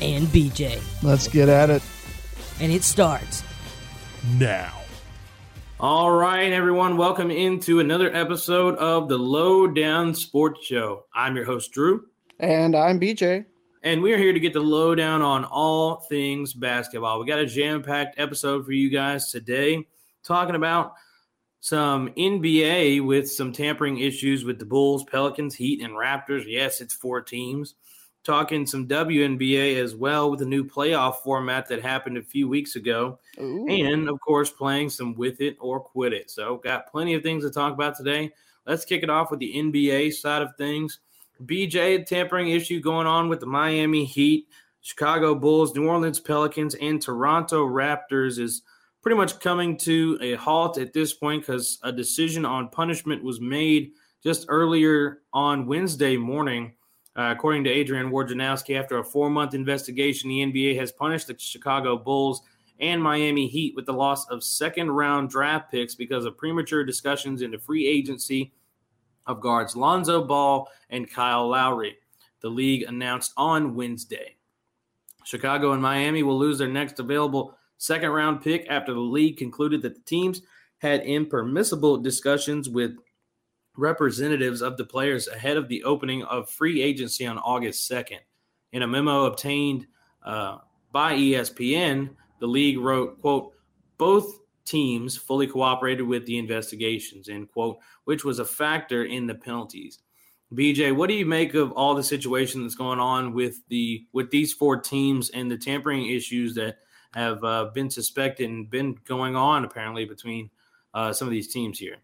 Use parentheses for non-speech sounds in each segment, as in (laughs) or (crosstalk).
And BJ. Let's get at it. And it starts now. All right, everyone, welcome into another episode of the Lowdown Sports Show. I'm your host, Drew, And I'm BJ. and we are here to get the lowdown on all things basketball. We got a jam packed episode for you guys today, talking about some NBA with some tampering issues with the Bulls, Pelicans, Heat, and Raptors. Yes, it's four teams. Talking some WNBA as well with a new playoff format that happened a few weeks ago. Ooh. and of course playing some with it or quit it. So got plenty of things to talk about today. Let's kick it off with the NBA side of things. BJ tampering issue going on with the Miami Heat, Chicago Bulls, New Orleans Pelicans, and Toronto Raptors is pretty much coming to a halt at this point because a decision on punishment was made just earlier on Wednesday morning. Uh, according to Adrian Wojnarowski, after a four-month investigation, the NBA has punished the Chicago Bulls and Miami Heat with the loss of second round draft picks because of premature discussions into free agency of guards Lonzo Ball and Kyle Lowry. The league announced on Wednesday. Chicago and Miami will lose their next available second round pick after the league concluded that the teams had impermissible discussions with representatives of the players ahead of the opening of free agency on August 2nd. In a memo obtained uh, by ESPN, the league wrote, quote, both teams fully cooperated with the investigations, end quote, which was a factor in the penalties. BJ, what do you make of all the situation that's going on with the with these four teams and the tampering issues that have uh, been suspected and been going on apparently between uh, some of these teams here?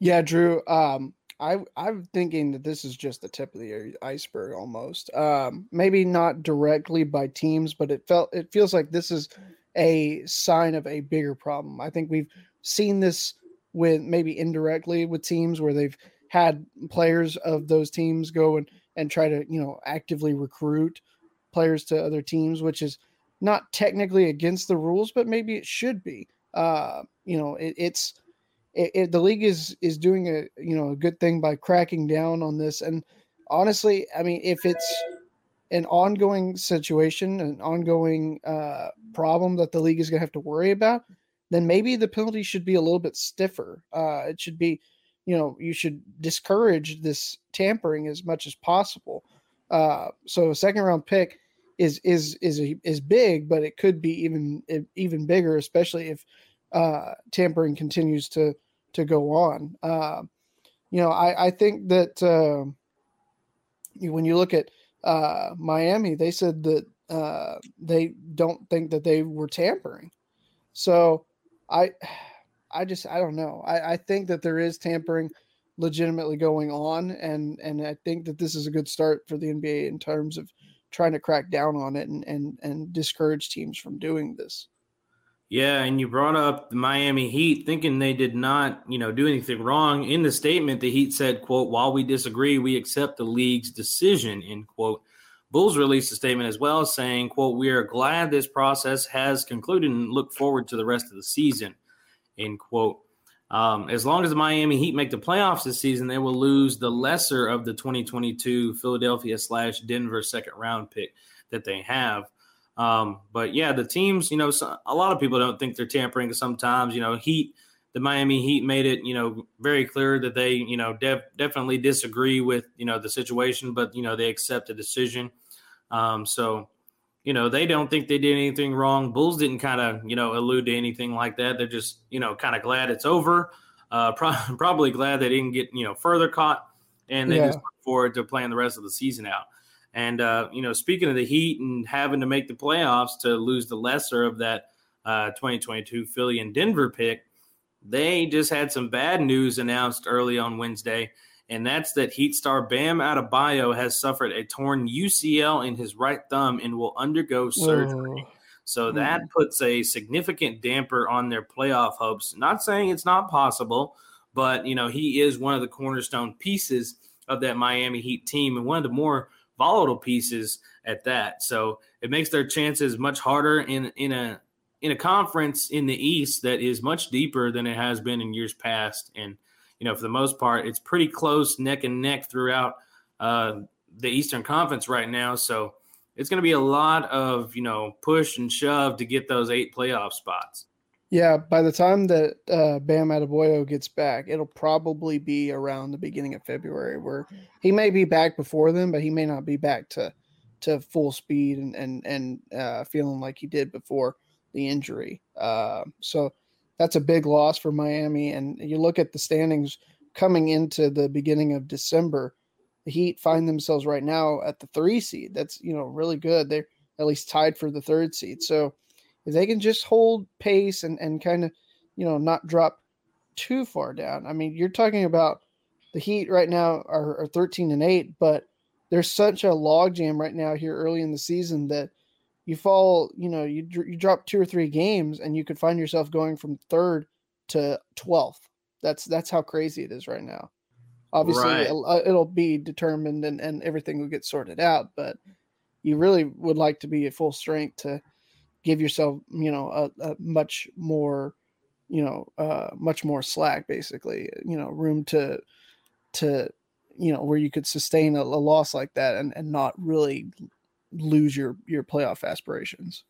Yeah, Drew. Um, I I'm thinking that this is just the tip of the iceberg almost. Um, maybe not directly by teams, but it felt it feels like this is a sign of a bigger problem. I think we've seen this with maybe indirectly with teams where they've had players of those teams go and and try to you know actively recruit players to other teams, which is not technically against the rules, but maybe it should be. Uh, you know, it, it's it, it, the league is is doing a you know a good thing by cracking down on this. And honestly, I mean, if it's an ongoing situation, an ongoing uh, problem that the league is going to have to worry about, then maybe the penalty should be a little bit stiffer. Uh, it should be, you know, you should discourage this tampering as much as possible. Uh, so a second round pick is is is a, is big, but it could be even even bigger, especially if uh, tampering continues to to go on. Uh, you know, I, I think that uh, when you look at uh, Miami, they said that uh, they don't think that they were tampering. So I I just I don't know. I, I think that there is tampering legitimately going on, and and I think that this is a good start for the NBA in terms of trying to crack down on it and and and discourage teams from doing this. Yeah, and you brought up the Miami Heat, thinking they did not, you know, do anything wrong. In the statement, the Heat said, "quote While we disagree, we accept the league's decision." End quote. Bulls released a statement as well, saying, "quote We are glad this process has concluded and look forward to the rest of the season." End quote. Um, as long as the Miami Heat make the playoffs this season, they will lose the lesser of the 2022 Philadelphia slash Denver second round pick that they have. Um, but yeah, the teams, you know, a lot of people don't think they're tampering. Sometimes, you know, Heat, the Miami Heat made it, you know, very clear that they, you know, def- definitely disagree with, you know, the situation, but you know, they accept the decision. Um, so, you know, they don't think they did anything wrong. Bulls didn't kind of, you know, allude to anything like that. They're just, you know, kind of glad it's over. Uh, (laughs) pro- probably glad they didn't get, you know, further caught, and they Yeah. just look forward to playing the rest of the season out. And uh, you know, speaking of the Heat and having to make the playoffs to lose the lesser of that uh, 2022 Philly and Denver pick, they just had some bad news announced early on Wednesday. and that's that Heat star Bam Adebayo has suffered a torn UCL in his right thumb and will undergo surgery. Whoa. So that puts a significant damper on their playoff hopes. Not saying it's not possible, but you know he is one of the cornerstone pieces of that Miami Heat team and one of the more volatile pieces at that. So it makes their chances much harder in in a in a conference in the East that is much deeper than it has been in years past. And you know, for the most part, it's pretty close neck and neck throughout uh, the Eastern Conference right now. So it's going to be a lot of you know push and shove to get those eight playoff spots. Yeah, by the time that uh, Bam Adebayo gets back, it'll probably be around the beginning of February, where he may be back before then, but he may not be back to to full speed and and and uh, feeling like he did before the injury. Uh, so that's a big loss for Miami. And you look at the standings coming into the beginning of December, the Heat find themselves right now at the three seed. That's you know really good. They're at least tied for the third seed. So if they can just hold pace and and kind of you know not drop too far down. I mean, you're talking about the Heat right now are, are 13 and 8, but there's such a logjam right now here early in the season that you fall, you know, you you drop two or three games and you could find yourself going from third to 12th. That's that's how crazy it is right now. Obviously, Right. it'll, uh, it'll be determined and and everything will get sorted out, but you really would like to be at full strength to give yourself, you know, a, a much more, you know, uh, much more slack, basically, you know, room to to you know where you could sustain a, a loss like that and and not really lose your your playoff aspirations.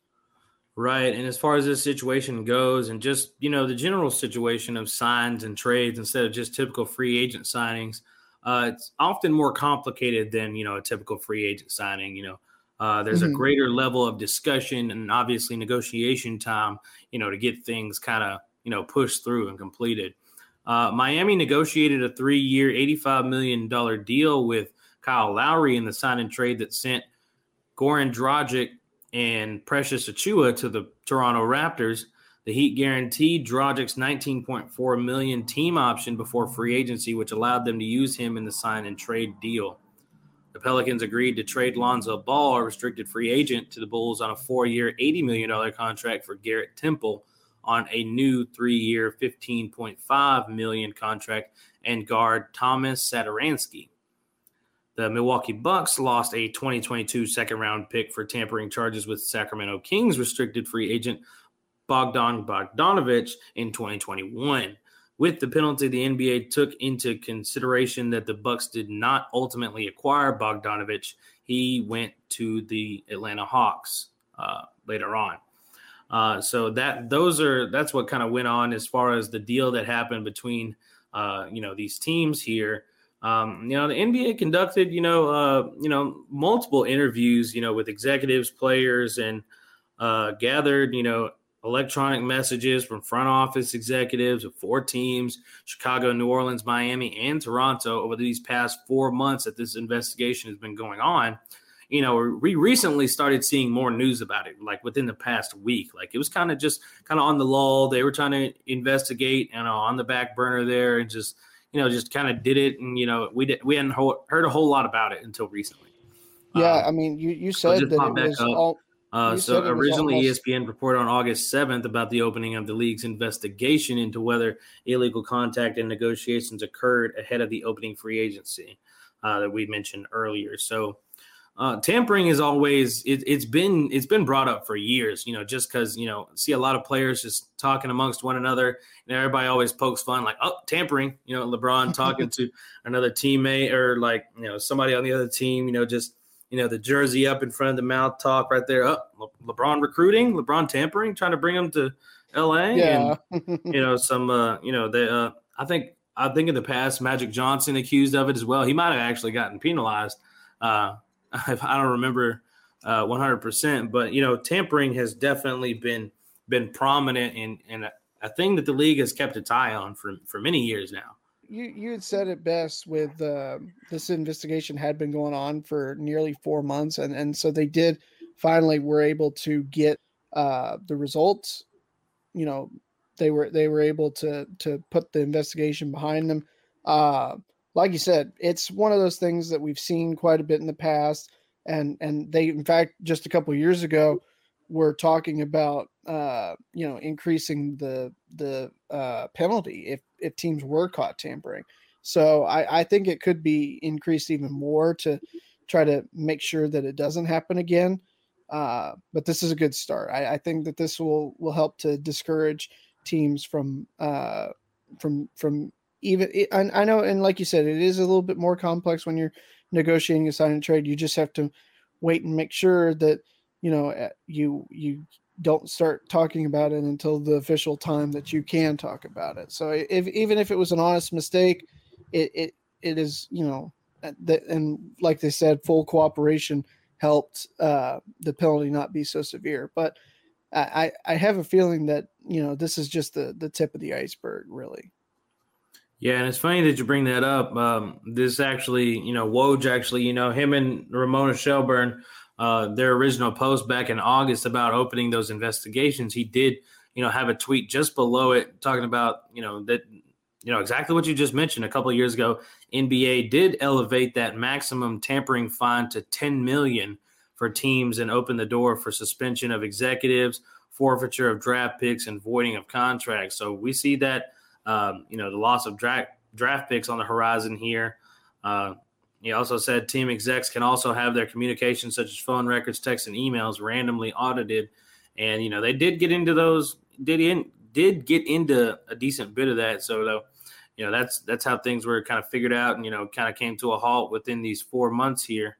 Right. And as far as this situation goes, and just, you know, the general situation of signs and trades instead of just typical free agent signings, uh, it's often more complicated than, you know, a typical free agent signing. You know, uh, there's a Mhm. greater level of discussion and obviously negotiation time, you know, to get things kind of, you know, pushed through and completed. Uh, Miami negotiated a three year, $85 million deal with Kyle Lowry in the sign and trade that sent Goran Dragic and Precious Achiuwa to the Toronto Raptors. The Heat guaranteed Dragic's 19.4 million team option before free agency, which allowed them to use him in the sign and trade deal. The Pelicans agreed to trade Lonzo Ball, a restricted free agent, to the Bulls on a four-year, $80 million contract for Garrett Temple on a new three-year, 15.5 million contract and guard Thomas Satoransky. The Milwaukee Bucks lost a 2022 second round pick for tampering charges with Sacramento Kings restricted free agent Bogdan Bogdanovich in 2021. With the penalty, the NBA took into consideration that the Bucks did not ultimately acquire Bogdanovich. He went to the Atlanta Hawks uh, later on. Uh, so that those are that's what kind of went on as far as the deal that happened between uh, you know these teams here. Um, you know, the NBA conducted, you know, uh, you know, multiple interviews, you know, with executives, players, and uh, gathered, you know, electronic messages from front office executives of four teams: Chicago, New Orleans, Miami, and Toronto over these past four months that this investigation has been going on. You know, we recently started seeing more news about it, like within the past week. Like it was kind of just kind of on the lull. They were trying to investigate, you know, on the back burner there, and just you know, just kind of did it, and you know, we did we hadn't heard a whole lot about it until recently. Yeah, Um, I mean, you you said just that it was all. Uh, so was originally, almost- ESPN reported on August 7th about the opening of the league's investigation into whether illegal contact and negotiations occurred ahead of the opening free agency uh, that we mentioned earlier. So uh, tampering is always it, it's been it's been brought up for years. You know, just because you know see a lot of players just talking amongst one another, and everybody always pokes fun like, oh, tampering. You know, LeBron talking to (laughs) another teammate or like you know somebody on the other team. You know, just you know, the jersey up in front of the mouth talk right there. Up, oh, Le- LeBron recruiting, LeBron tampering, trying to bring him to L.A. Yeah, and you know (laughs) some, uh, you know, they. Uh, I think I think in the past, Magic Johnson accused of it as well. He might have actually gotten penalized. Uh, (laughs) I don't remember uh, 100%, but you know, tampering has definitely been been prominent and and a, a thing that the league has kept its eye on for for many years now. You you had said it best with uh, this investigation had been going on for nearly four months, and and so they did finally were able to get uh, the results. You know, they were they were able to to put the investigation behind them. Uh, like you said, it's one of those things that we've seen quite a bit in the past, and and they, in fact, just a couple years ago, were talking about uh, you know increasing the the uh, penalty if if teams were caught tampering. So I, I think it could be increased even more to try to make sure that it doesn't happen again. Uh, but this is a good start. I, I, think that this will will help to discourage teams from uh, from from even. I, I know, and like you said, it is a little bit more complex when you're negotiating a sign and trade. You just have to wait and make sure that you know eh, you you don't start talking about it until the official time that you can talk about it. So if even if it was an honest mistake, it it, it is you know that and like they said, full cooperation helped uh, the penalty not be so severe. But I, I have a feeling that you know this is just the the tip of the iceberg, really. Yeah, and it's funny that you bring that up. Um, this actually, you know, Woj actually, you know, him and Ramona Shelburne, uh, their original post back in August about opening those investigations, he did, you know, have a tweet just below it talking about, you know, that, you know, exactly what you just mentioned a couple years ago. NBA did elevate that maximum tampering fine to 10 million for teams and open the door for suspension of executives, forfeiture of draft picks, and voiding of contracts. So we see that um, you know the loss of draft draft picks on the horizon here. Uh, he also said team execs can also have their communications, such as phone records, texts, and emails, randomly audited. And you know they did get into those did in did get into a decent bit of that. So though you know that's that's how things were kind of figured out and you know kind of came to a halt within these four months here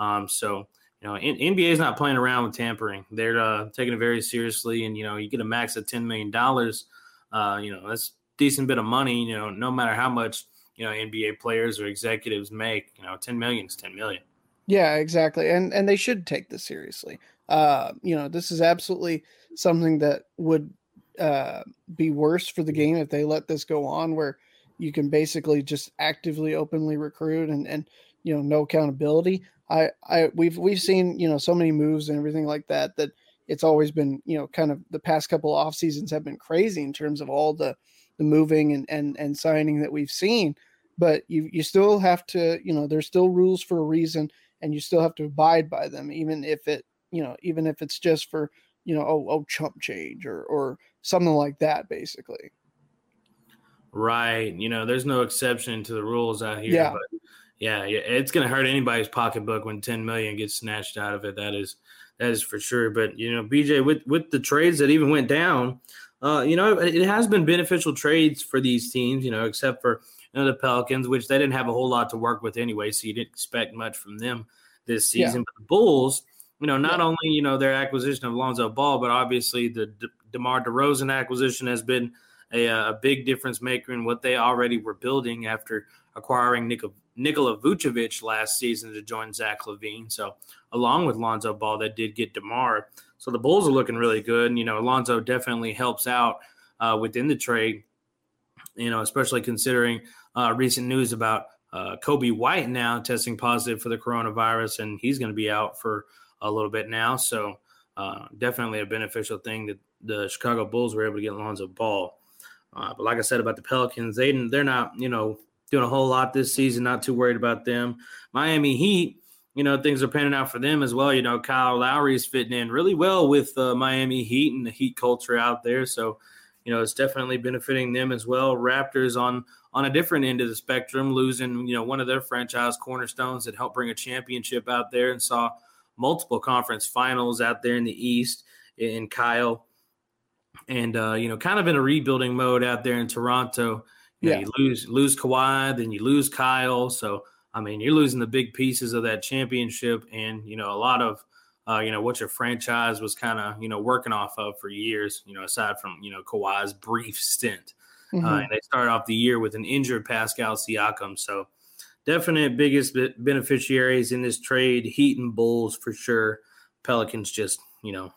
um, so you know nba is not playing around with tampering they're uh, taking it very seriously and you know you get a max of 10 million dollars uh, you know that's decent bit of money you know no matter how much you know nba players or executives make you know 10 million is 10 million. Yeah exactly and and they should take this seriously. Uh you know this is absolutely something that would uh be worse for the game if they let this go on where you can basically just actively openly recruit and and you know no accountability. I i we've we've seen you know so many moves and everything like that that it's always been you know kind of the past couple off seasons have been crazy in terms of all the the moving and and and signing that we've seen but you you still have to you know there's still rules for a reason and you still have to abide by them even if it you know even if it's just for you know oh oh chump change or or something like that basically Right. You know, there's no exception to the rules out here. Yeah. But yeah, yeah, it's going to hurt anybody's pocketbook when 10 million gets snatched out of it. That is, that is for sure. But you know, BJ, with with the trades that even went down, uh, you know, it has been beneficial trades for these teams. You know, except for you know, the Pelicans, which they didn't have a whole lot to work with anyway, so you didn't expect much from them this season. Yeah. But the Bulls, you know, not yeah. only you know their acquisition of Lonzo Ball, but obviously the De- DeMar DeRozan acquisition has been a, a big difference maker in what they already were building after acquiring Nikola, Nikola Vucevic last season to join Zach LaVine. So, along with Lonzo Ball, that did get DeMar. So, the Bulls are looking really good. And, you know, Alonzo definitely helps out uh, within the trade, you know, especially considering uh, recent news about uh, Coby White now testing positive for the coronavirus, and he's going to be out for a little bit now. So, uh, definitely a beneficial thing that the Chicago Bulls were able to get Lonzo Ball. Uh, but like I said about the Pelicans, they they're not you know doing a whole lot this season. Not too worried about them. Miami Heat, you know things are panning out for them as well. You know Kyle Lowry is fitting in really well with uh, Miami Heat and the Heat culture out there. So you know it's definitely benefiting them as well. Raptors on on a different end of the spectrum, losing you know one of their franchise cornerstones that helped bring a championship out there and saw multiple conference finals out there in the East in Kyle and uh, you know, kind of in a rebuilding mode out there in Toronto. You yeah, know, you lose lose Kawhi, then you lose Kyle. So I mean, you're losing the big pieces of that championship, and you know, a lot of uh, you know what your franchise was kind of you know working off of for years. You know, aside from you know Kawhi's brief stint, uh, mm-hmm. uh, and they started off the year with an injured Pascal Siakam. So definite biggest beneficiaries in this trade, Heat and Bulls for sure. Pelicans just you know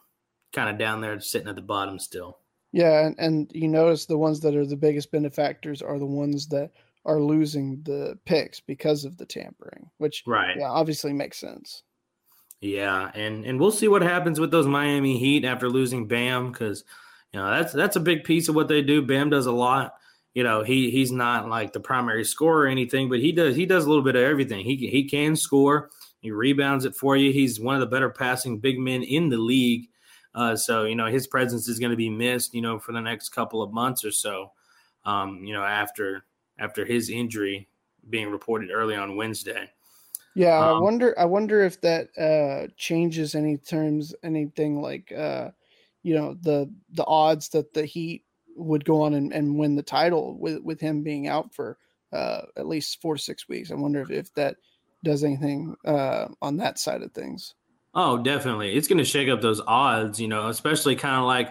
kind of down there sitting at the bottom still. Yeah, and, and you notice the ones that are the biggest benefactors are the ones that are losing the picks because of the tampering, which right. yeah, obviously makes sense. Yeah, and and we'll see what happens with those Miami Heat after losing Bam because you know that's that's a big piece of what they do. Bam does a lot, you know, he he's not like the primary scorer or anything, but he does he does a little bit of everything. He he can score. He rebounds it for you. He's one of the better passing big men in the league. Uh, so you know his presence is going to be missed. You know for the next couple of months or so. Um, you know after after his injury being reported early on Wednesday. Yeah, Um, I wonder. I wonder if that uh, changes any terms, anything like, uh, you know, the the odds that the Heat would go on and, and win the title with with him being out for uh, at least four to six weeks. I wonder if, if that does anything uh, on that side of things. Oh, definitely. It's going to shake up those odds, you know, especially kind of like,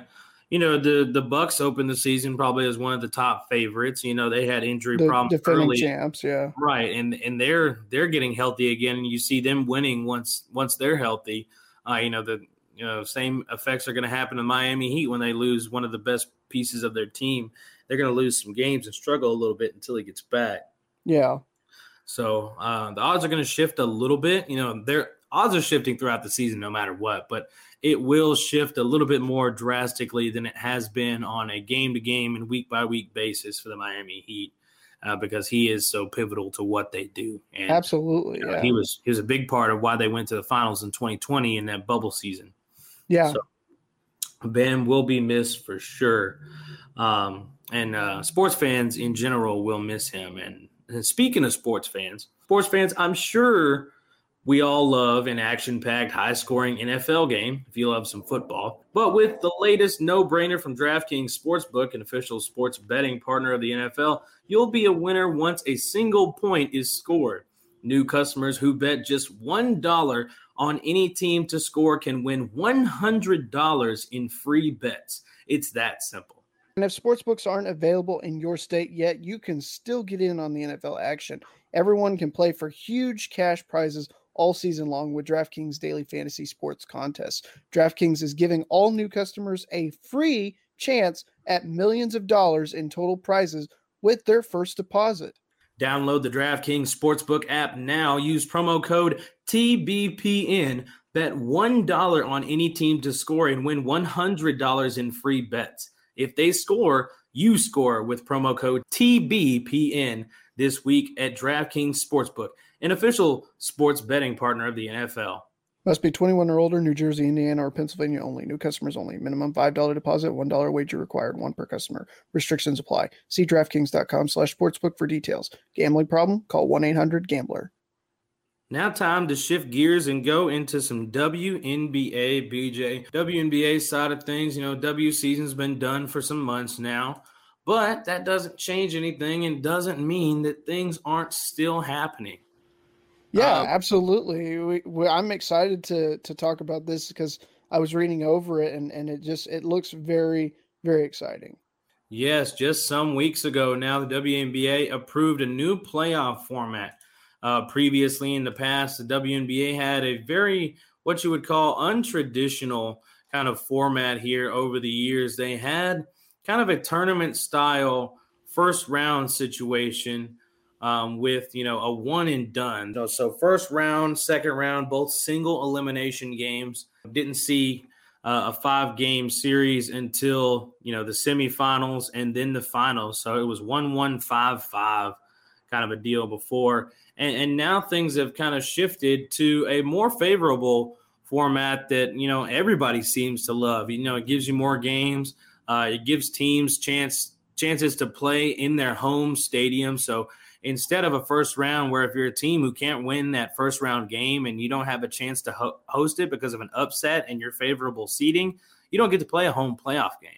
you know, the the Bucks opened the season probably as one of the top favorites. You know, they had injury The problems early, champs, yeah, right? And and they're they're getting healthy again, and you see them winning once once they're healthy. Uh, you know, the you know same effects are going to happen to Miami Heat when they lose one of the best pieces of their team. They're going to lose some games and struggle a little bit until he gets back. yeah, So uh, the odds are going to shift a little bit. You know, their odds are shifting throughout the season, no matter what, but it will shift a little bit more drastically than it has been on a game to game and week by week basis for the Miami Heat, uh, because he is so pivotal to what they do. And absolutely, you know, yeah, he was he was a big part of why they went to the finals in 2020 in that bubble season. yeah. So Bam will be missed for sure. Um, and uh, sports fans in general will miss him. And, and speaking of sports fans, sports fans, I'm sure we all love an action packed, high scoring NFL game if you love some football. But with the latest no brainer from DraftKings Sportsbook, an official sports betting partner of the NFL, you'll be a winner once a single point is scored. New customers who bet just $1 on any team to score can win $100 in free bets. It's that simple. And if sportsbooks aren't available in your state yet, you can still get in on the NFL action. Everyone can play for huge cash prizes all season long with DraftKings Daily Fantasy Sports Contests. DraftKings is giving all new customers a free chance at millions of dollars in total prizes with their first deposit. Download the DraftKings Sportsbook app now. Use promo code TBPN. Bet $1 on any team to score and win $100 in free bets. If they score, you score with promo code TBPN this week at DraftKings Sportsbook, an official sports betting partner of the NFL. Must be 21 or older, New Jersey, Indiana, or Pennsylvania only. New customers only. Minimum $5 deposit, $1 wager required, one per customer. Restrictions apply. See DraftKings.com slash sportsbook for details. Gambling problem? Call 1-800-GAMBLER. Now, time to shift gears and go into some WNBA, BJ. WNBA side of things, you know, W season's been done for some months now, but that doesn't change anything and doesn't mean that things aren't still happening. Yeah, Um, absolutely. We, we, I'm excited to to talk about this because I was reading over it and and it just it looks very very exciting. Yes, just some weeks ago now, the WNBA approved a new playoff format. Uh, previously, in the past, the WNBA had a very what you would call untraditional kind of format here over the years. They had kind of a tournament style first round situation um, with you know a one and done. So- first round, second round, both single elimination games. Didn't see uh, a five game series until you know the semifinals and then the finals. So it was one one five five kind of a deal before, and, and now things have kind of shifted to a more favorable format that you know everybody seems to love. You know, it gives you more games. Uh, it gives teams chance chances to play in their home stadium. So instead of a first round where if you're a team who can't win that first round game and you don't have a chance to ho- host it because of an upset and your favorable seating, you don't get to play a home playoff game.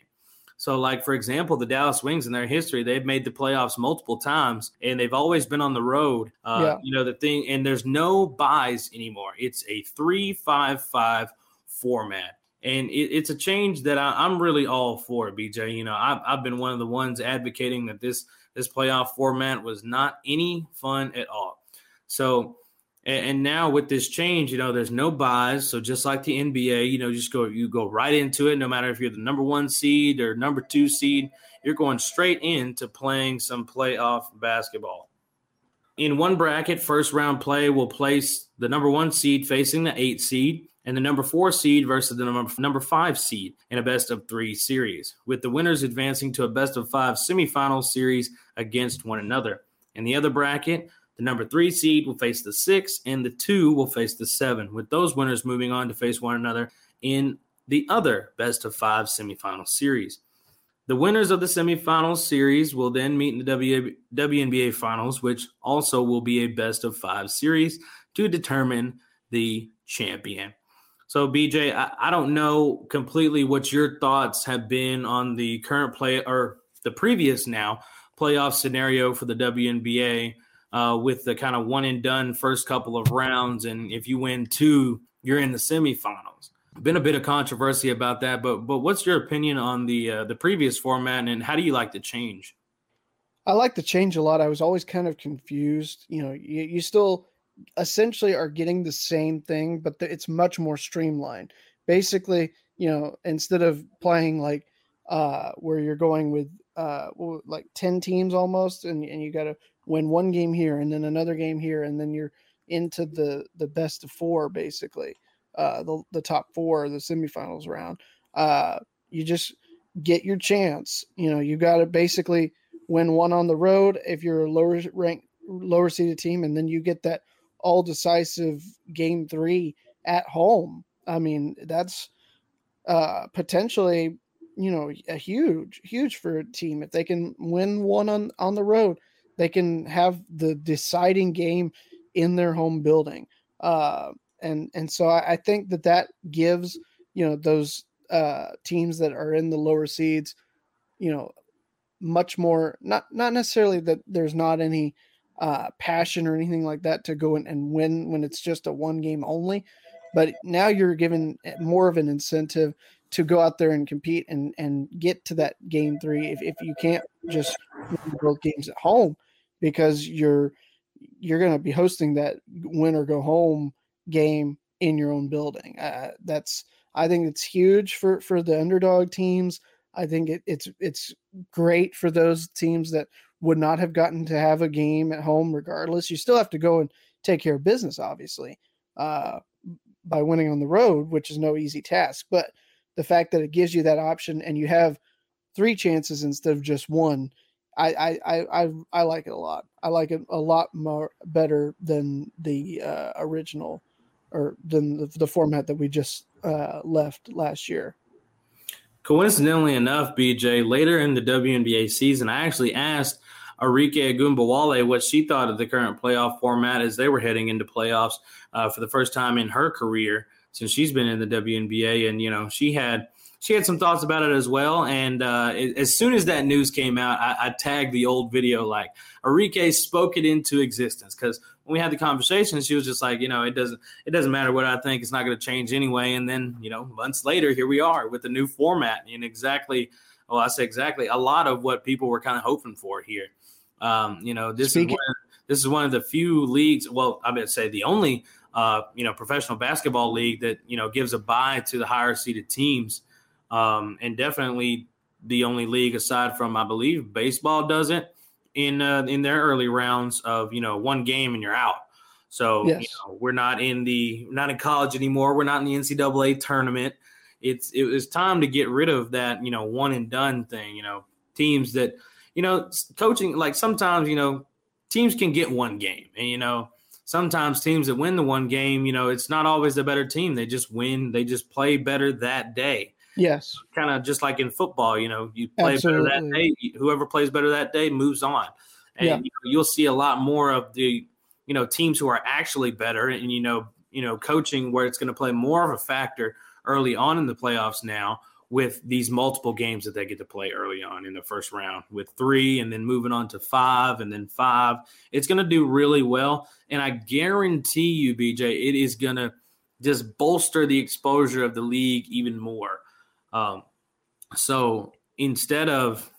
So, like for example, the Dallas Wings in their history, they've made the playoffs multiple times, and they've always been on the road. Uh, Yeah. You know the thing, and there's no buys anymore. It's a three-five-five format, and it, it's a change that I, I'm really all for. BJ, you know, I've, I've been one of the ones advocating that this this playoff format was not any fun at all. So, and, and now with this change, you know, there's no buys. So just like the NBA, you know, just go you go right into it. No matter if you're the number one seed or number two seed, you're going straight into playing some playoff basketball. In one bracket, first round play will place the number one seed facing the eight seed, and the number four seed versus the number, number five seed in a best of three series, with the winners advancing to a best of five semifinal series against one another. In the other bracket, the number three seed will face the six, and the two will face the seven, with those winners moving on to face one another in the other best of five semifinal series. The winners of the semifinal series will then meet in the WNBA finals, which also will be a best of five series to determine the champion. So, BJ, I, I don't know completely what your thoughts have been on the current play or the previous now playoff scenario for the WNBA uh, with the kind of one and done first couple of rounds. And if you win two, you're in the semifinals been a bit of controversy about that, but but what's your opinion on the uh, the previous format, and how do you like the change? I like the change a lot. I was always kind of confused. You know, you, you still essentially are getting the same thing, but it's much more streamlined. Basically, you know, instead of playing like uh, where you're going with uh, like ten teams almost, and and you got to win one game here and then another game here, and then you're into the the best of four basically uh, the the top four, the semifinals round. Uh, you just get your chance. You know, you got to basically win one on the road if you're a lower ranked, lower seeded team, and then you get that all decisive game three at home. I mean, that's uh, potentially you know a huge, huge for a team if they can win one on on the road. They can have the deciding game in their home building. Uh, and and so I, I think that that gives you know those uh, teams that are in the lower seeds, you know, much more not not necessarily that there's not any uh, passion or anything like that to go and win when it's just a one game only, but now you're given more of an incentive to go out there and compete and and get to that game three if, if you can't just both games at home because you're you're going to be hosting that win or go home game in your own building. Uh, that's I think it's huge for for the underdog teams. I think it, it's it's great for those teams that would not have gotten to have a game at home regardless. You still have to go and take care of business, obviously, uh, by winning on the road, which is no easy task. But the fact that it gives you that option and you have three chances instead of just one, I I I I, like it a lot. I like it a lot more better than the uh, original or than the, the format that we just uh, left last year. Coincidentally enough, BJ, later in the WNBA season, I actually asked Arike Ogunbowale what she thought of the current playoff format as they were heading into playoffs uh, for the first time in her career since she's been in the WNBA. And, you know, she had she had some thoughts about it as well. And uh, as soon as that news came out, I, I tagged the old video like Arike spoke it into existence because when we had the conversation, she was just like, you know, it doesn't it doesn't matter what I think, it's not going to change anyway. And then you know, months later, here we are with the new format and exactly, well, I say exactly a lot of what people were kind of hoping for here. Um, you know, this Speaking- is one, this is one of the few leagues. Well, I would say the only uh, you know professional basketball league that you know gives a bye to the higher seeded teams um, and definitely the only league aside from I believe baseball doesn't in uh, in their early rounds of you know one game and you're out. So yes. you know, we're not in the not in college anymore. We're not in the NCAA tournament. It's it was time to get rid of that you know one and done thing. You know teams that you know coaching like sometimes you know teams can get one game and you know sometimes teams that win the one game you know it's not always the better team they just win they just play better that day Yes. Kind of just like in football, you know, you play Absolutely. better that day. Whoever plays better that day moves on. And yeah. you will see a lot more of the, you know, teams who are actually better and, you know, you know, coaching where it's going to play more of a factor early on in the playoffs now with these multiple games that they get to play early on in the first round with three and then moving on to five and then five. It's going to do really well. And I guarantee you, BJ, it is going to just bolster the exposure of the league even more. Um, so instead of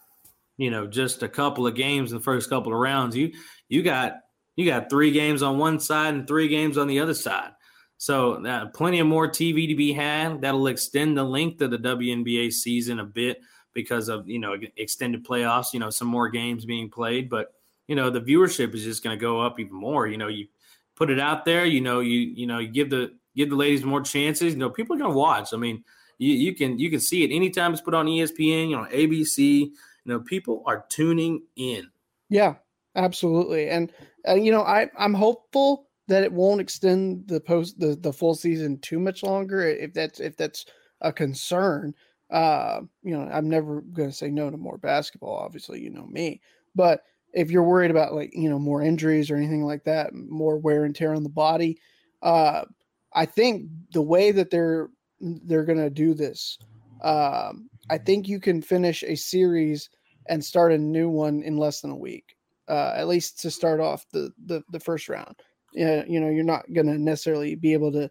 you know just a couple of games in the first couple of rounds, you you got you got three games on one side and three games on the other side. So uh, plenty of more TV to be had. That'll extend the length of the WNBA season a bit because of you know extended playoffs. You know some more games being played, but you know the viewership is just going to go up even more. You know you put it out there. You know you you know you give the give the ladies more chances. You know, people are going to watch. I mean, you, you can you can see it anytime it's put on ESPN, you know, ABC. You know, people are tuning in. Yeah, absolutely. And uh, you know, I I'm hopeful that it won't extend the post the the full season too much longer. If that's if that's a concern, uh, you know, I'm never going to say no to more basketball. Obviously, you know me, but if you're worried about like you know more injuries or anything like that, more wear and tear on the body, uh, I think the way that they're they're going to do this, um, I think you can finish a series and start a new one in less than a week, uh, at least to start off the the, the first round. Yeah, you know, you're not going to necessarily be able to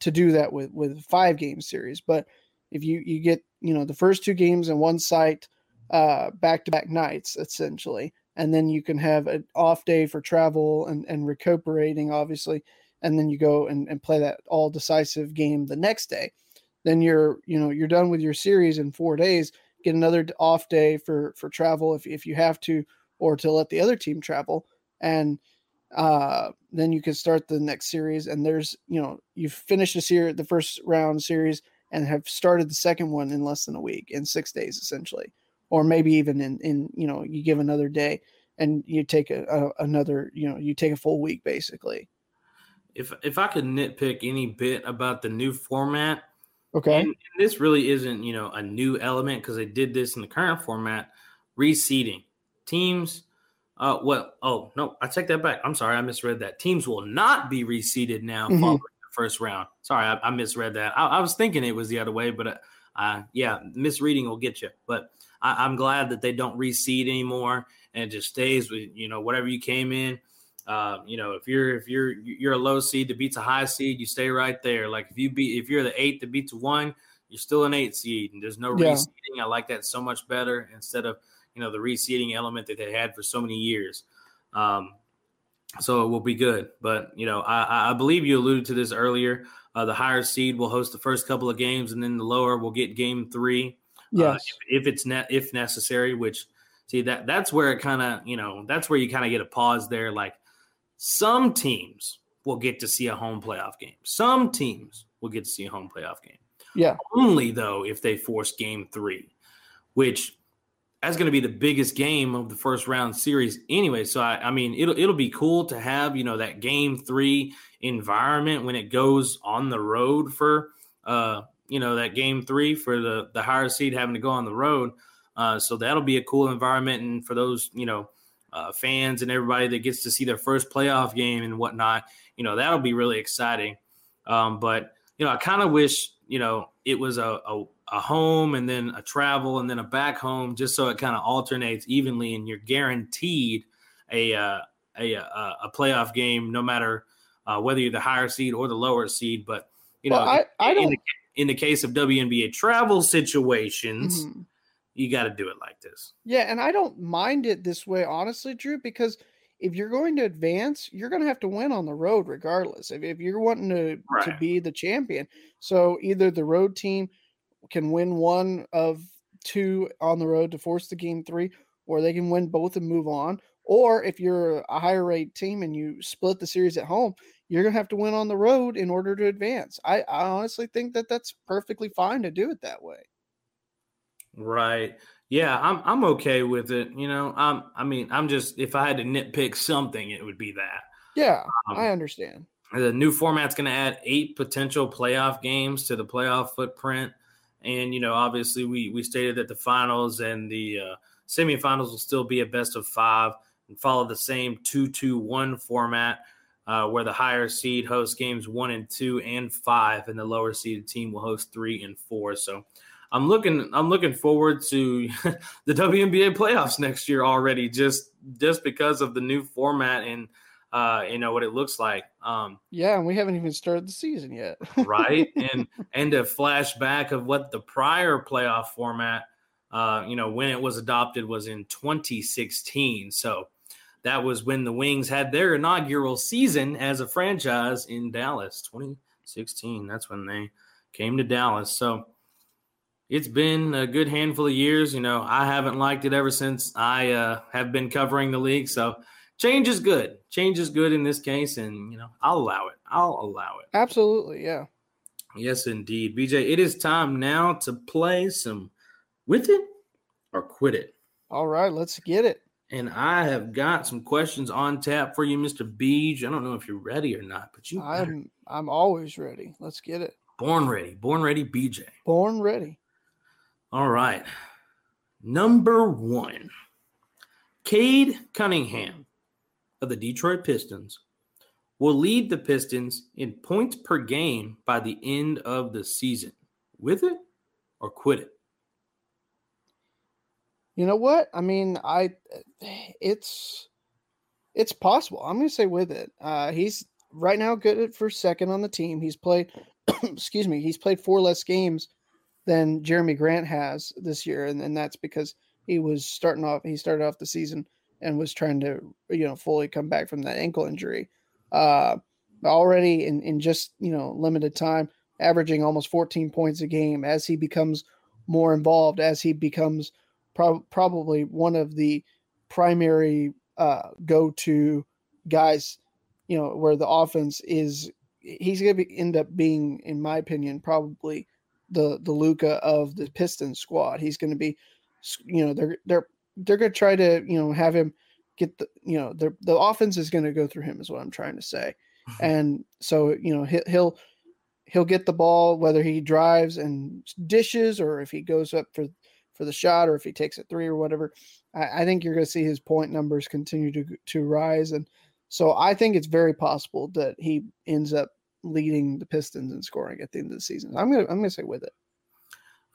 to do that with with five game series, but if you you get you know the first two games in one site uh back to back nights essentially and then you can have an off day for travel and and recuperating obviously and then you go and, and play that all decisive game the next day then you're you know you're done with your series in four days get another off day for for travel if, if you have to or to let the other team travel and uh then you can start the next series and there's you know you've finished the series the first round series and have started the second one in less than a week in six days essentially or maybe even in in you know you give another day and you take a, a another you know you take a full week basically If if I could nitpick any bit about the new format, okay and, and this really isn't you know a new element because they did this in the current format, reseeding teams. Uh, well, Oh no, I take that back. I'm sorry, I misread that. Teams will not be reseeded now Mhm. following the first round. Sorry, I, I misread that. I, I was thinking it was the other way, but uh, uh, yeah, misreading will get you. But I, I'm glad that they don't reseed anymore and it just stays with you know whatever you came in. Uh, you know, if you're if you're you're a low seed that beats a high seed, you stay right there. Like if you beat if you're the eight that beats one, you're still an eight seed, and there's no Yeah. reseeding. I like that so much better instead of you know the reseeding element that they had for so many years. Um, so it will be good. But you know, I, I believe you alluded to this earlier. Uh, the higher seed will host the first couple of games, and then the lower will get game three uh, yes if, if it's net if necessary. Which see that that's where it kind of you know that's where you kind of get a pause there. Like some teams will get to see a home playoff game. Some teams will get to see a home playoff game. yeah Only though if they force game three, which that's going to be the biggest game of the first round series anyway. So I, I mean, it'll it'll be cool to have you know that game three environment when it goes on the road for uh you know that game three for the the higher seed having to go on the road. Uh, so that'll be a cool environment, and for those you know uh, fans and everybody that gets to see their first playoff game and whatnot, you know that'll be really exciting. Um, but you know, I kind of wish you know it was a, a a home and then a travel and then a back home, just so it kind of alternates evenly, and you're guaranteed a uh, a, a a playoff game, no matter uh, whether you're the higher seed or the lower seed. But you know, well, I, I in, don't the, in the case of WNBA travel situations, Mhm. you got to do it like this. Yeah, and I don't mind it this way, honestly, Drew, because if you're going to advance, you're going to have to win on the road regardless. If, if you're wanting to, to be the champion, so either the road team can win one of two on the road to force the game three, or they can win both and move on. Or if you're a higher rate team and you split the series at home, you're going to have to win on the road in order to advance. I, I honestly think that that's perfectly fine to do it that way. Right. Yeah, I'm I'm okay with it. You know, I'm I mean, I'm just if I had to nitpick something, it would be that. Yeah, Um, I understand. The new format's going to add eight potential playoff games to the playoff footprint, and you know, obviously, we we stated that the finals and the uh, semifinals will still be a best of five and follow the same two-two-one format, uh, where the higher seed hosts games one and two and five, and the lower seeded team will host three and four. So, I'm looking I'm looking forward to (laughs) the WNBA playoffs next year already, just just because of the new format and uh, you know what it looks like. Um, Yeah, and we haven't even started the season yet. right (laughs) and and a flashback of what the prior playoff format uh you know when it was adopted was in 2016 so that was when the wings had their inaugural season as a franchise in dallas 2016 that's when they came to dallas so it's been a good handful of years you know i haven't liked it ever since i uh, have been covering the league so change is good. Change is good in this case, and you know I'll allow it. I'll allow it. Absolutely, yeah. Yes, indeed, BJ. It is time now to play some with it or quit it. All right, let's get it. And I have got some questions on tap for you, Mr. Beej. I don't know if you're ready or not, but you. I'm I'm always ready. Let's get it. born ready. Born ready, BJ. Born ready. All right. Number one, Cade Cunningham of the Detroit Pistons will lead the Pistons in points per game by the end of the season. With it or quit it? You know what? I mean, I it's it's possible. I'm going to say with it. Uh, he's right now good at for second on the team. He's played, (clears throat) excuse me, he's played four less games than Jerami Grant has this year, and, and that's because he was starting off. He started off the season and was trying to you know fully come back from that ankle injury. Uh, already in in just you know limited time, averaging almost 14 points a game as he becomes more involved, as he becomes prob- probably one of the primary uh, go to guys. You know where the offense is. He's going to end up being, in my opinion, probably the the Luka of the Pistons squad. He's going to be, you know, they're they're they're going to try to you know have him get the you know the the offense is going to go through him is what I'm trying to say, mm-hmm. and so you know he, he'll he'll get the ball whether he drives and dishes or if he goes up for for the shot or if he takes a three or whatever. I, I think you're going to see his point numbers continue to to rise, and so I think it's very possible that he ends up leading the Pistons in scoring at the end of the season. I'm gonna I'm gonna say with it.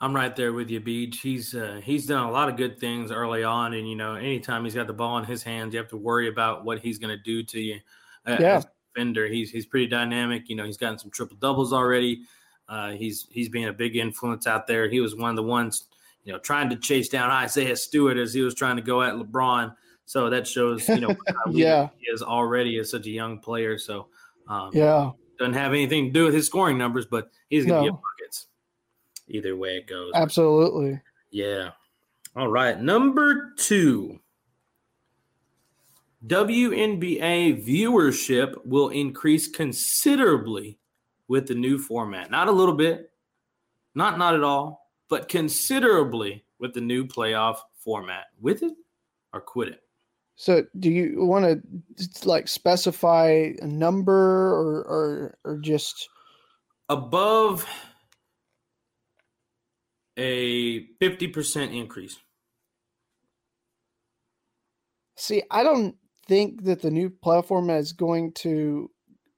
I'm right there with you, Beach. He's uh, he's done a lot of good things early on, and you know, anytime he's got the ball in his hands, you have to worry about what he's going to do to you. Uh, Yeah. defender, he's he's pretty dynamic. You know, he's gotten some triple doubles already. Uh, he's he's being a big influence out there. He was one of the ones, you know, trying to chase down Isaiah Stewart as he was trying to go at LeBron. So that shows, you know, what kind of leader Yeah. he is already as such a young player. So um, Yeah, doesn't have anything to do with his scoring numbers, but he's going to No. buckets. Either way it goes. absolutely. Yeah. All right. Number two. WNBA viewership will increase considerably with the new format. Not a little bit, not not at all, but considerably with the new playoff format. With it or quit it? So, do you want to like specify a number or or or just Above a 50% increase. see? I don't think that the new platform is going to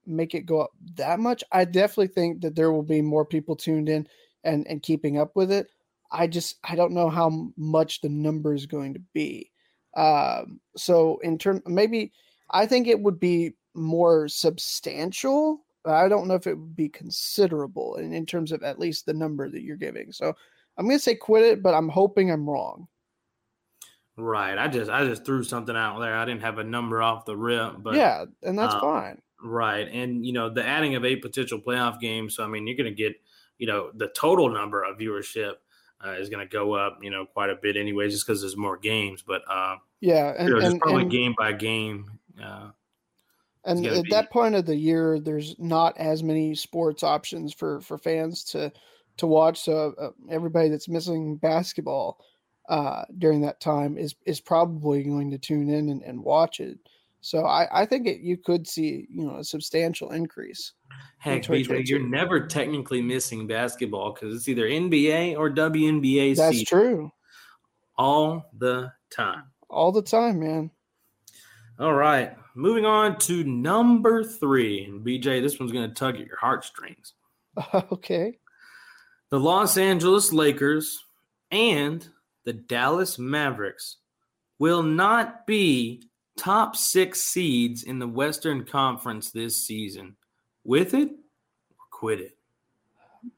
make it go up that much. I definitely think that there will be more people tuned in and and keeping up with it. I just I don't know how much the number is going to be. Um, so in term, maybe I think it would be more substantial. I don't know if it would be considerable in, in terms of at least the number that you're giving. So I'm going to say quit it, but I'm hoping I'm wrong. Right. I just I just threw something out there. I didn't have a number off the rip, but yeah, and that's uh, fine. Right. And, you know, the adding of eight potential playoff games. So, I mean, you're going to get, you know, the total number of viewership uh, is going to go up, you know, quite a bit anyways, just because there's more games. But, uh, Yeah, and you know, and, probably and, game by game. Uh, and at be- that point of the year, there's not as many sports options for for fans to to watch. So uh, everybody that's missing basketball uh, during that time is is probably going to tune in and, and watch it. So I, I think it, you could see you know a substantial increase. heck, BJ, you're never technically missing basketball because it's either NBA or WNBA That's season true, all the time. all the time, man. All right. Moving on to number three. And BJ, this one's going to tug at your heartstrings. (laughs) okay, the Los Angeles Lakers and the Dallas Mavericks will not be top six seeds in the Western Conference this season. With it or quit it?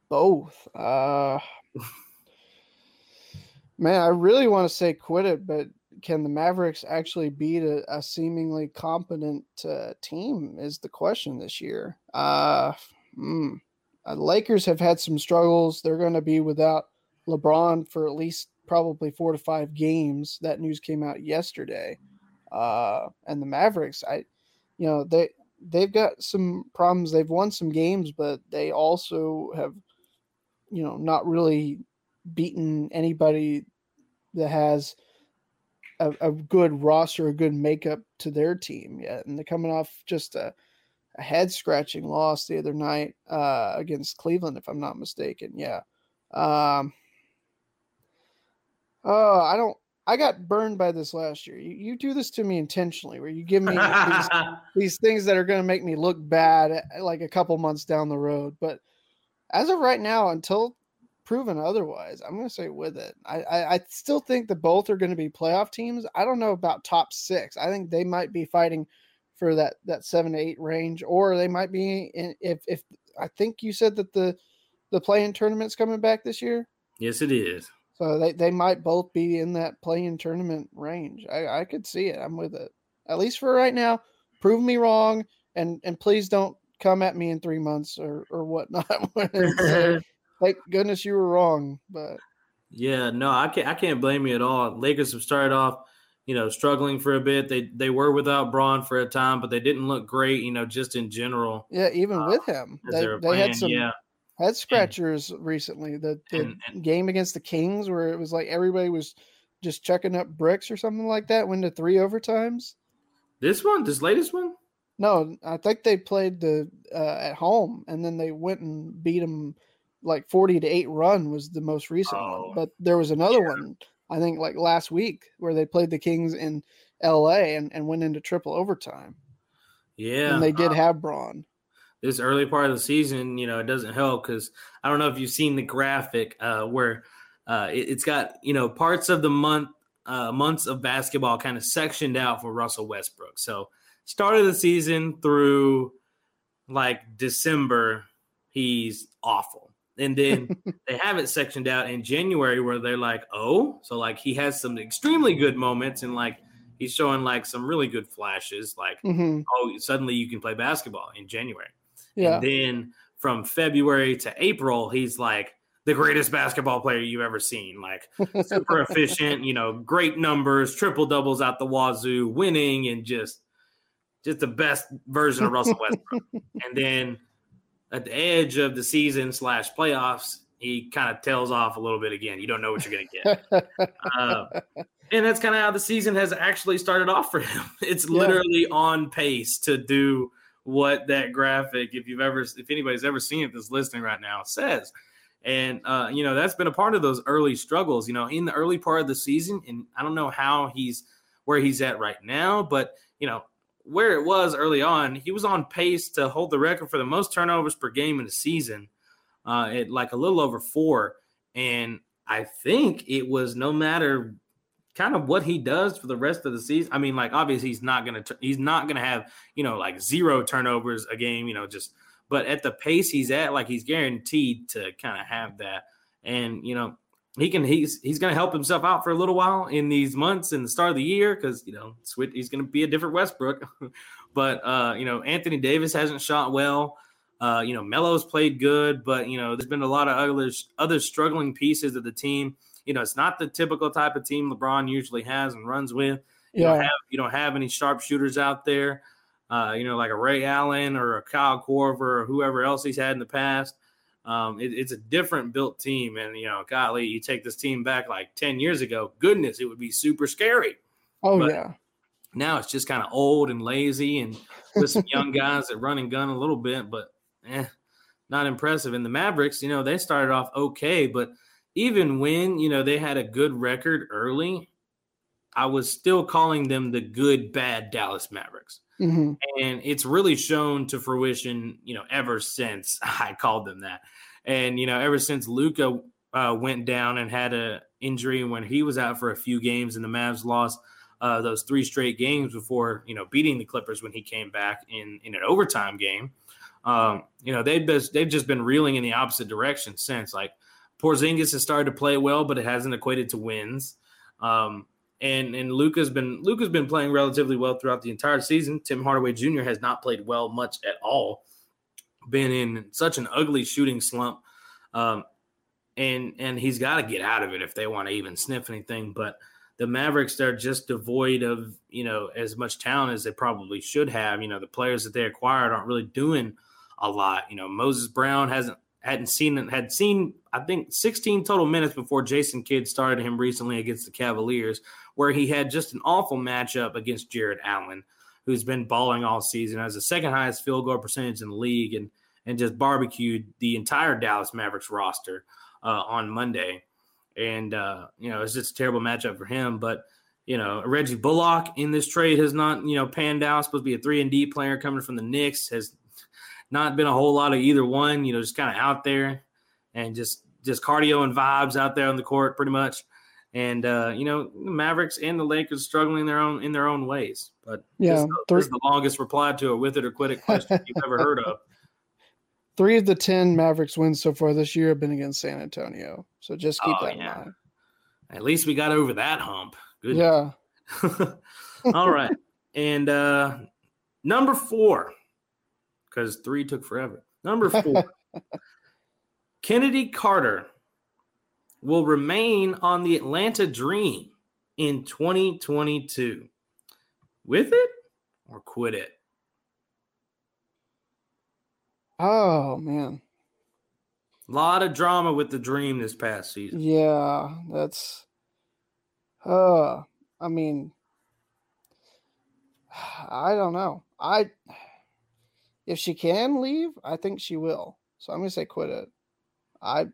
both. Uh, man, I really want to say quit it, but can the Mavericks actually beat a, a seemingly competent uh, team? Is the question this year. Uh, hmm. Uh, Lakers have had some struggles. They're going to be without LeBron for at least probably four to five games. That news came out yesterday. Uh, and the Mavericks, I, you know, they they've got some problems. They've won some games, but they also have, you know, not really beaten anybody that has a, a good roster, a good makeup to their team yet. And they're coming off just a, a head scratching loss the other night uh, against Cleveland, if I'm not mistaken. Yeah. Um, oh, I don't. I got burned by this last year. You, you do this to me intentionally, where you give me these, (laughs) these things that are going to make me look bad, eh, like a couple months down the road. But as of right now, until proven otherwise, I'm going to say with it. I, I, I still think that both are going to be playoff teams. I don't know about top six. I think they might be fighting for that that seven to eight range, or they might be in, if if I think you said that the the play-in tournament's coming back this year. Yes, it is. So they, they might both be in that play-in tournament range. I, I could see it. I'm with it. At least for right now. Prove me wrong and and please don't come at me in three months or or whatnot. (laughs) (laughs) Thank goodness you were wrong. But yeah, no, I can't I can't blame you at all. Lakers have started off, you know, struggling for a bit. They they were without Bron for a time, but they didn't look great, you know, just in general. Yeah, even uh, with him. They, they, they had some yeah head scratchers and, recently. The, the and, and, game against the Kings, where it was like everybody was just chucking up bricks or something like that, went to three overtimes. This one, this latest one? No, I think they played the uh, at home, and then they went and beat them like forty to eight run was the most recent oh, one. But there was another yeah. one, I think, like last week where they played the Kings in L.A. and, and went into triple overtime. Yeah, and they did uh, have Bron this early part of the season, you know, it doesn't help because I don't know if you've seen the graphic uh, where uh, it, has got you know parts of the month uh, months of basketball kind of sectioned out for Russell Westbrook. So start of the season through like December, he's awful. And then (laughs) they have it sectioned out in January where they're like, oh, so like he has some extremely good moments and like he's showing like some really good flashes. Like, mm-hmm. oh, suddenly you can play basketball in January. Yeah. And then from February to April, he's like the greatest basketball player you've ever seen. Like super (laughs) efficient, you know, great numbers, triple doubles out the wazoo, winning, and just just the best version of Russell Westbrook. (laughs) and then at the edge of the season slash playoffs, he kind of tails off a little bit again. You don't know what you're going to get. uh, (laughs) and that's kind of how the season has actually started off for him. (laughs) It's yeah. literally on pace to do what that graphic, if you've ever, if anybody's ever seen it, this listening right now says. And uh, you know that's been a part of those early struggles. You know, in the early part of the season, and I don't know how he's where he's at right now, but you know where it was early on, he was on pace to hold the record for the most turnovers per game in the season, uh, at like a little over four. And I think it was no matter kind of what he does for the rest of the season. I mean, like obviously he's not gonna he's not gonna have you know like zero turnovers a game, you know, just but at the pace he's at, like he's guaranteed to kind of have that. And you know, he can he's he's gonna help himself out for a little while in these months in the start of the year because you know he's gonna be a different Westbrook. (laughs) but uh, you know, Anthony Davis hasn't shot well. Uh, you know, Melo's played good, but you know, there's been a lot of other other struggling pieces of the team you know, it's not the typical type of team LeBron usually has and runs with. You yeah. don't have you don't have any sharpshooters out there. Uh, you know, like a Ray Allen or a Kyle Korver or whoever else he's had in the past. Um, it, it's a different built team, and you know, golly, you take this team back like ten years ago. Goodness, it would be super scary. Oh but yeah. Now it's just kind of old and lazy, and with some young (laughs) guys that run and gun a little bit, but eh, not impressive. And the Mavericks, you know, they started off okay, but even when you know they had a good record early, I was still calling them the good bad Dallas Mavericks. Mm-hmm. And it's really shown to fruition, you know, ever since (laughs) I called them that. And you know, ever since Luka uh, went down and had a injury when he was out for a few games, and the Mavs lost uh, those three straight games before you know beating the Clippers when he came back in in an overtime game. Um, you know, they've just, they've just been reeling in the opposite direction since. Like Porzingis has started to play well, but it hasn't equated to wins. Um, and and Luka's been Luka's been playing relatively well throughout the entire season. Tim Hardaway Jr. has not played well much at all. Been in such an ugly shooting slump, um, and and he's got to get out of it if they want to even sniff anything. But the Mavericks they're just devoid of you know as much talent as they probably should have. You know, the players that they acquired aren't really doing a lot. You know, Moses Brown hasn't hadn't seen had seen I think 16 total minutes before Jason Kidd started him recently against the Cavaliers, where he had just an awful matchup against Jarrett Allen, who's been balling all season, has the second highest field goal percentage in the league, and and just barbecued the entire Dallas Mavericks roster uh, on Monday. And uh, you know, it's just a terrible matchup for him. But you know, Reggie Bullock in this trade has not you know panned out. Supposed to be a three and D player coming from the Knicks has not been a whole lot of either one. You know, just kind of out there and just just cardio and vibes out there on the court, pretty much. And uh, you know, the Mavericks and the Lakers struggling in their own in their own ways. But Yeah, this, three- this is the longest reply to a with it or quit it question (laughs) you've ever heard of. Three of the ten Mavericks wins so far this year have been against San Antonio. So just keep Oh, that yeah. in mind. At least we got over that hump. Good. Yeah. (laughs) All right. And uh number four, because three took forever. Number four, (laughs) Chennedy Carter will remain on the Atlanta Dream in 2022. With it or quit it? Oh man. A lot of drama with the Dream this past season. Yeah, that's uh I mean I don't know. I if she can leave, I think she will. So I'm going to say quit it. I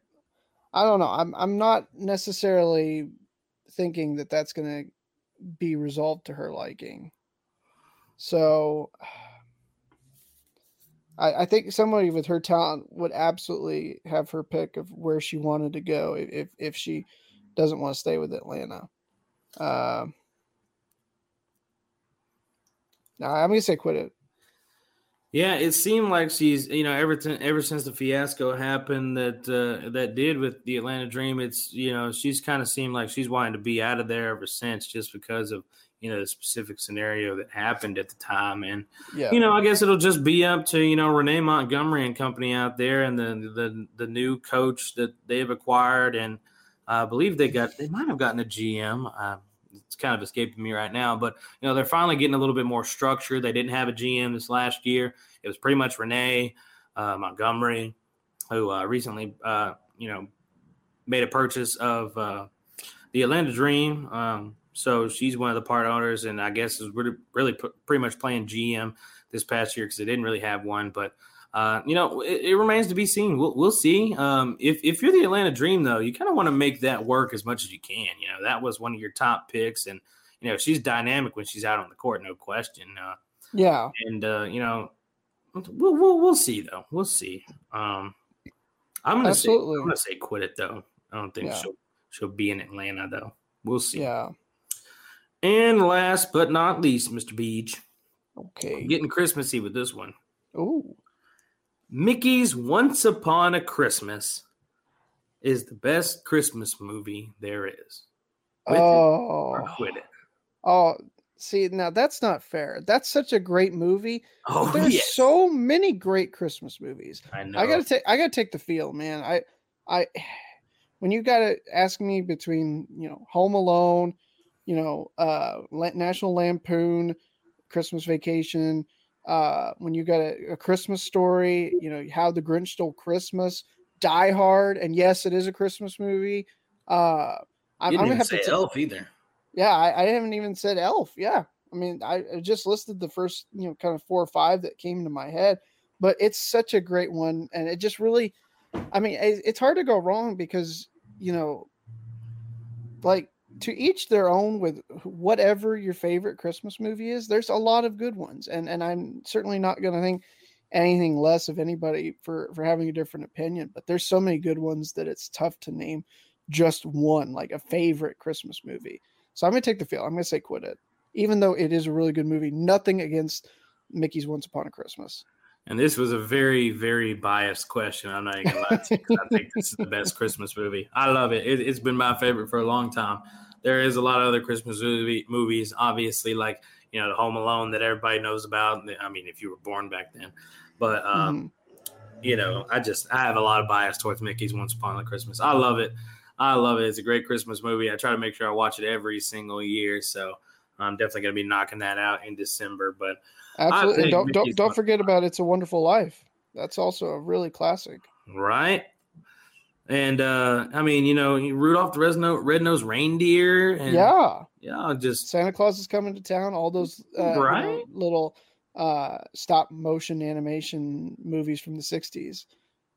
I don't know. I'm I'm not necessarily thinking that that's going to be resolved to her liking. So (sighs) I, I think somebody with her talent would absolutely have her pick of where she wanted to go if if, she doesn't want to stay with Atlanta. Um, no, I'm gonna say quit it. Yeah, it seemed like she's you know ever t- ever since the fiasco happened that uh, that did with the Atlanta Dream. It's you know she's kind of seemed like she's wanting to be out of there ever since, just because of you know the specific scenario that happened at the time. And Yeah, you know I guess it'll just be up to you know Renee Montgomery and company out there, and the the the new coach that they've acquired, and I believe they got they might have gotten a GM. Uh, it's kind of escaping me right now, but you know they're finally getting a little bit more structure. They didn't have a GM this last year. It was pretty much Renee uh, Montgomery, who uh, recently uh, you know made a purchase of uh, the Atlanta Dream. Um, so she's one of the part owners, and I guess is really, really pretty much playing GM this past year because they didn't really have one. But uh, you know, it, it remains to be seen. We'll, we'll see. Um, if if you're the Atlanta Dream, though, you kind of want to make that work as much as you can. You know, that was one of your top picks, and you know she's dynamic when she's out on the court, no question. Uh, yeah, and uh, you know, we'll, we'll we'll see though. We'll see. Um, I'm gonna say I'm gonna say quit it though. I don't think Yeah. she'll she'll be in Atlanta though. We'll see. yeah. And last but not least, Mr. Beach, Okay. getting Christmassy with this one. Ooh, Mickey's Once Upon a Christmas is the best Christmas movie there is. With oh, quit it. oh. See, now that's not fair. That's such a great movie. Oh, There's yes. so many great Christmas movies. I know. I gotta take. I gotta take the field, man. I, I, (sighs) when you gotta ask me between you know Home Alone, you know, uh, National Lampoon, Christmas Vacation, uh, when you got a, a Christmas story, you know, How the Grinch Stole Christmas, Die Hard, and yes, it is a Christmas movie. Uh, I'm, you I'm didn't gonna have say to. ta- Elf either. yeah, I, I haven't even said Elf. Yeah, I mean, I, I just listed the first, you know, kind of four or five that came to my head, but it's such a great one, and it just really, I mean, it, it's hard to go wrong because you know, like to each their own with whatever your favorite Christmas movie is. There's a lot of good ones, and and I'm certainly not going to think anything less of anybody for for having a different opinion. But there's so many good ones that it's tough to name just one like a favorite Christmas movie. So I'm gonna take the field. I'm gonna say quit it, even though it is a really good movie. Nothing against Mickey's Once Upon a Christmas. And this was a very, very biased question. I'm not even gonna lie to you. I think this is the best (laughs) Christmas movie. I love it. it. It's been my favorite for a long time. There is a lot of other Christmas movie, movies, obviously, like you know, the Home Alone that everybody knows about. I mean, if you were born back then, but um, Mhm. you know, I just I have a lot of bias towards Mickey's Once Upon a Christmas. I love it. I love it. It's a great Christmas movie. I try to make sure I watch it every single year. So I'm definitely going to be knocking that out in December. But Absolutely. Don't don't don't forget about It's a Wonderful Life. That's also a really classic. right. And uh, I mean, you know, Rudolph the Red-Nosed, Red-Nosed Reindeer, and yeah. yeah, just Santa Claus is coming to town. All those uh, you know, Right? little uh, stop motion animation movies from the '60s.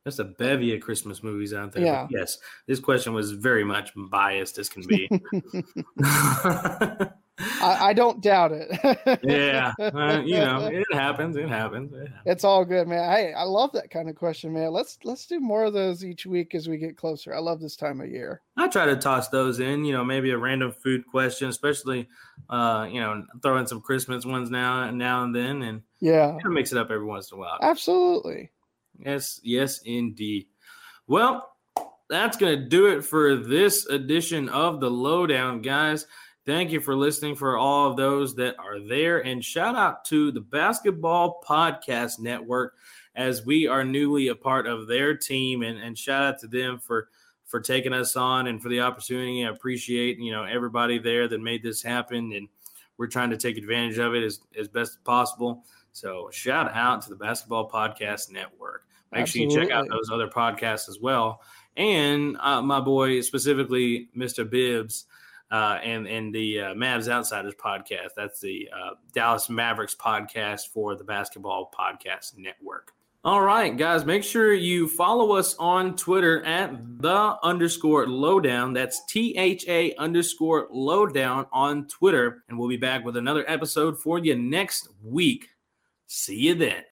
That's a bevy of Christmas movies out there. Yeah. Yes, this question was very much biased as can be. (laughs) (laughs) I, I don't doubt it. yeah, uh, you know, (laughs) it happens. It happens. It happens. it's all good, man. Hey, I love that kind of question, man. Let's let's do more of those each week as we get closer. I love this time of year. I try to toss those in. You know, maybe a random food question, especially, uh, you know, throw in some Christmas ones now and now and then, and Yeah, kind of mix it up every once in a while. absolutely. Yes, yes, indeed. Well, that's going to do it for this edition of the Lowdown, guys. Thank you for listening for all of those that are there. And shout out to the Basketball Podcast Network as we are newly a part of their team. And, and shout out to them for for taking us on and for the opportunity. I appreciate, you know, everybody there that made this happen. And we're trying to take advantage of it as, as best as possible. So shout out to the Basketball Podcast Network. Make sure you check out those other podcasts as well. And uh, my boy, specifically Mr. Bibbs, uh, and and the uh, Mavs Outsiders podcast. That's the uh, Dallas Mavericks podcast for the Basketball Podcast Network. All right, guys, make sure you follow us on Twitter at the underscore lowdown. That's T H A underscore lowdown on Twitter. And we'll be back with another episode for you next week. See you then.